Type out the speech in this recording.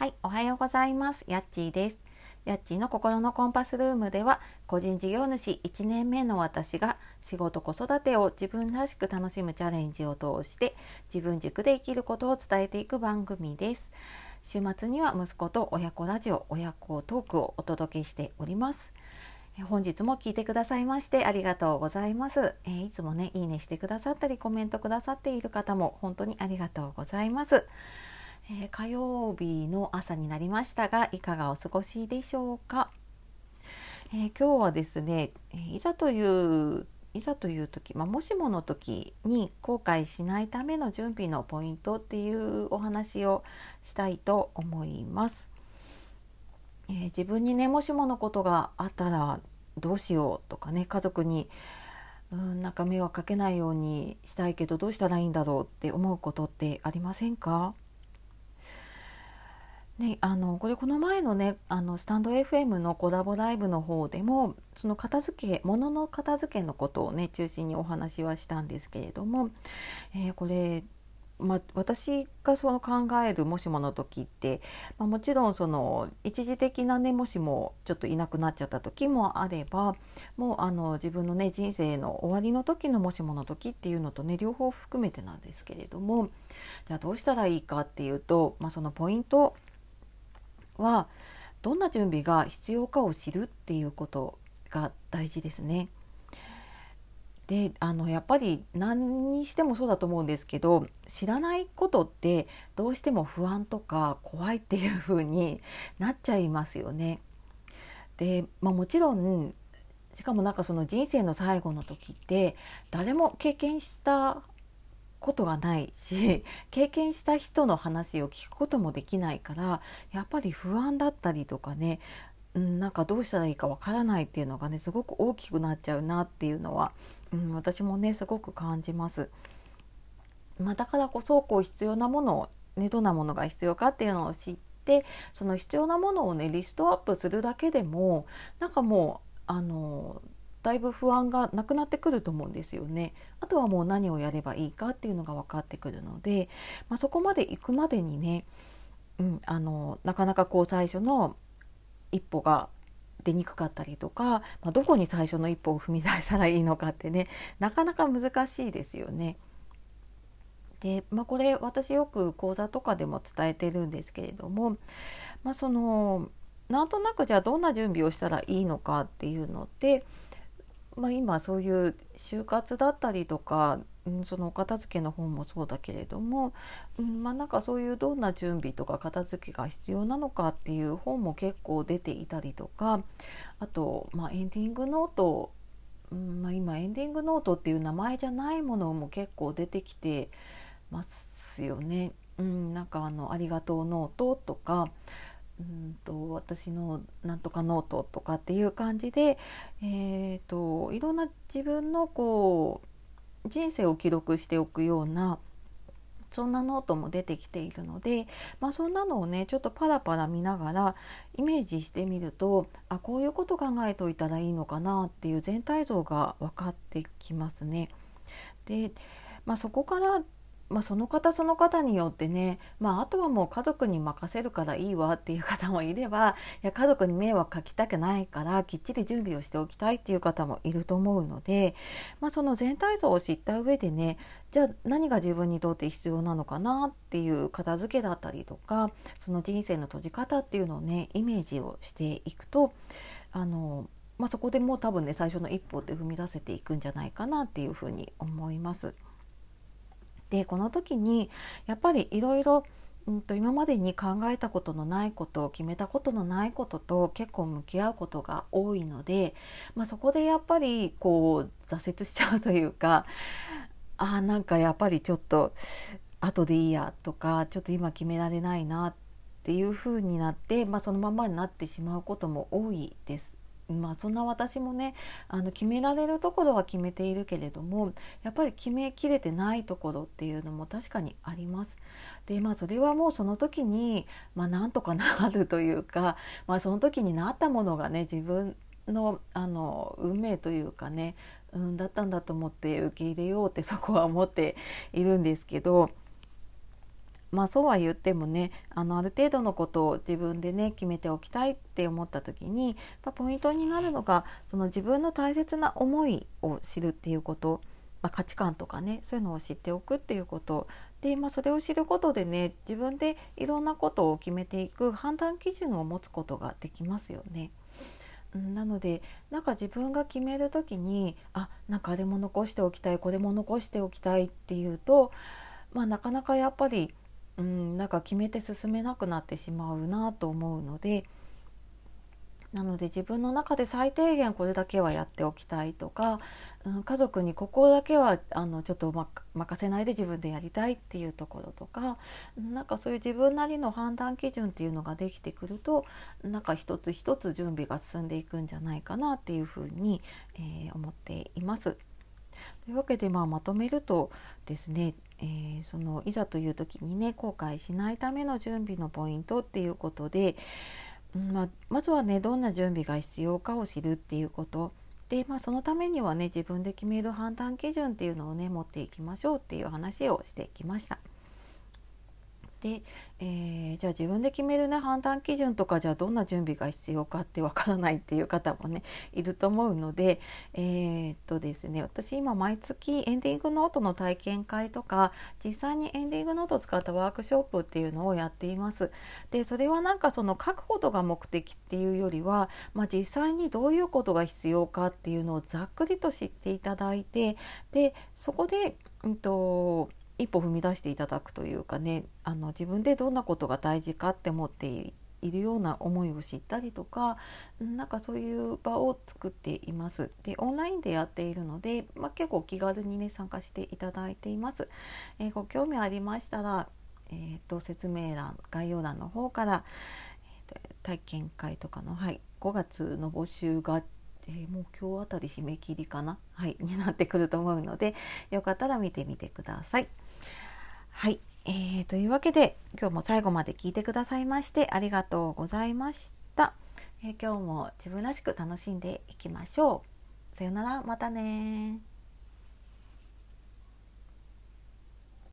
はい、おはようございます。やっちーです。やっちーの心のコンパスルームでは、個人事業主1年目の私が仕事子育てを自分らしく楽しむチャレンジを通して、自分軸で生きることを伝えていく番組です。週末には息子と親子ラジオ、親子トークをお届けしております。本日も聞いてくださいましてありがとうございます、えー、いつもねいいねしてくださったりコメントくださっている方も本当にありがとうございますえー、火曜日の朝になりましたがいかがお過ごしでしょうか、えー、今日はですねいざといういざという時、まあ、もしもの時に後悔しないための準備のポイントっていうお話をしたいと思います。えー、自分にねもしものことがあったらどうしようとかね家族にうんなんか迷惑かけないようにしたいけどどうしたらいいんだろうって思うことってありませんか？ね、あのこれこの前のねあのスタンド FM のコラボライブの方でもその片付け物の片付けのことをね中心にお話はしたんですけれども、えー、これま、私がその考えるもしもの時って、ま、もちろんその一時的なねもしもちょっといなくなっちゃった時もあればもうあの自分のね人生の終わりの時のもしもの時っていうのとね両方含めてなんですけれどもじゃあどうしたらいいかっていうと、まあ、そのポイントはどんな準備が必要かを知るっていうことが大事ですね。であのやっぱり何にしてもそうだと思うんですけど知らないことってどうしても不安とか怖いっていう風になっちゃいますよね。で、まあ、もちろんしかもなんかその人生の最後の時って誰も経験したことがないし 経験した人の話を聞くこともできないからやっぱり不安だったりとかね、うん、なんかどうしたらいいかわからないっていうのがねすごく大きくなっちゃうなっていうのは、うん、私もねすごく感じます。まあ、だからこそこう必要なものを、ね、どんなものが必要かっていうのを知ってその必要なものをねリストアップするだけでもなんかもうあのだいぶ不安がなくなってくると思うんですよね。あとはもう何をやればいいかっていうのが分かってくるので、まあ、そこまで行くまでにね、うん、あのなかなかこう最初の一歩が出にくかったりとか、まあ、どこに最初の一歩を踏み出したらいいのかってねなかなか難しいですよね。で、まあ、これ私よく講座とかでも伝えてるんですけれども、まあ、そのなんとなくじゃあどんな準備をしたらいいのかっていうのってまあ、今そういう就活だったりとか、そのお片付けの本もそうだけれども、まあ、なんかそういうどんな準備とか片付けが必要なのかっていう本も結構出ていたりとかあと、まあ、エンディングノート、まあ、今エンディングノートっていう名前じゃないものも結構出てきてますよね。うん、なんかあのありがとうノートとかうんと私のなんとかノートとかっていう感じで、えーと、いろんな自分のこう人生を記録しておくようなそんなノートも出てきているので、まあ、そんなのをねちょっとパラパラ見ながらイメージしてみるとあこういうこと考えておいたらいいのかなっていう全体像が分かってきますね。で、まあ、そこからまあ、その方その方によってね、まあ、あとはもう家族に任せるからいいわっていう方もいればいや家族に迷惑かけたくないからきっちり準備をしておきたいっていう方もいると思うので、まあ、その全体像を知った上でねじゃあ何が自分にとって必要なのかなっていう片付けだったりとかその人生の閉じ方っていうのをねイメージをしていくとあのまあ、そこでもう多分ね最初の一歩って踏み出せていくんじゃないかなっていうふうに思います。でこの時にやっぱりいろいろ今までに考えたことのないことを決めたことのないことと結構向き合うことが多いので、まあ、そこでやっぱりこう挫折しちゃうというかあなんかやっぱりちょっと後でいいやとかちょっと今決められないなっていう風になって、まあ、そのままになってしまうことも多いです。まあそんな私もねあの決められるところは決めているけれどもやっぱり決めきれてないところっていうのも確かにあります。でまあそれはもうその時にまあなんとかなるというか、まあ、その時になったものがね自分のあの運命というかね、うん、だったんだと思って受け入れようってそこは思っているんですけどまあそうは言ってもねあのある程度のことを自分でね決めておきたいって思った時にポイントになるのがその自分の大切な思いを知るっていうこと、まあ、価値観とかねそういうのを知っておくっていうことで、まあ、それを知ることでね自分でいろんなことを決めていく判断基準を持つことができますよね。なのでなんか自分が決める時にあなんかあれも残しておきたいこれも残しておきたいっていうと、まあ、なかなかやっぱりうん、なんか決めて進めなくなってしまうなと思うのでなので自分の中で最低限これだけはやっておきたいとか、うん、家族にここだけはあのちょっと、ま、任せないで自分でやりたいっていうところとかなんかそういう自分なりの判断基準っていうのができてくるとなんか一つ一つ準備が進んでいくんじゃないかなっていうふうに、えー、思っています。というわけで、まあ、まとめるとですね、えー、そのいざという時にね後悔しないための準備のポイントっていうことで、まあ、まずはねどんな準備が必要かを知るっていうことで、まあ、そのためにはね自分で決める判断基準っていうのをね持っていきましょうっていう話をしてきました。で、えー、じゃあ自分で決めるね判断基準とかじゃあどんな準備が必要かってわからないっていう方もねいると思うのでえー、っとですね私今毎月エンディングノートの体験会とか実際にエンディングノートを使ったワークショップっていうのをやっています。でそれはなんかその書くことが目的っていうよりは、まあ、実際にどういうことが必要かっていうのをざっくりと知っていただいてでそこで、うんと一歩踏み出していただくというかねあの自分でどんなことが大事かって思っているような思いを知ったりとかなんかそういう場を作っています。でオンラインでやっているので、まあ、結構気軽にね参加していただいています。えー、ご興味ありましたら、えーと、説明欄概要欄の方から、えーと、体験会とかの、はい、5月の募集がえー、もう今日あたり締め切りかな、はい、になってくると思うのでよかったら見てみてください。はい、えー、というわけで今日も最後まで聞いてくださいましてありがとうございました。えー、今日も自分らしく楽しんでいきましょう。さよならまたね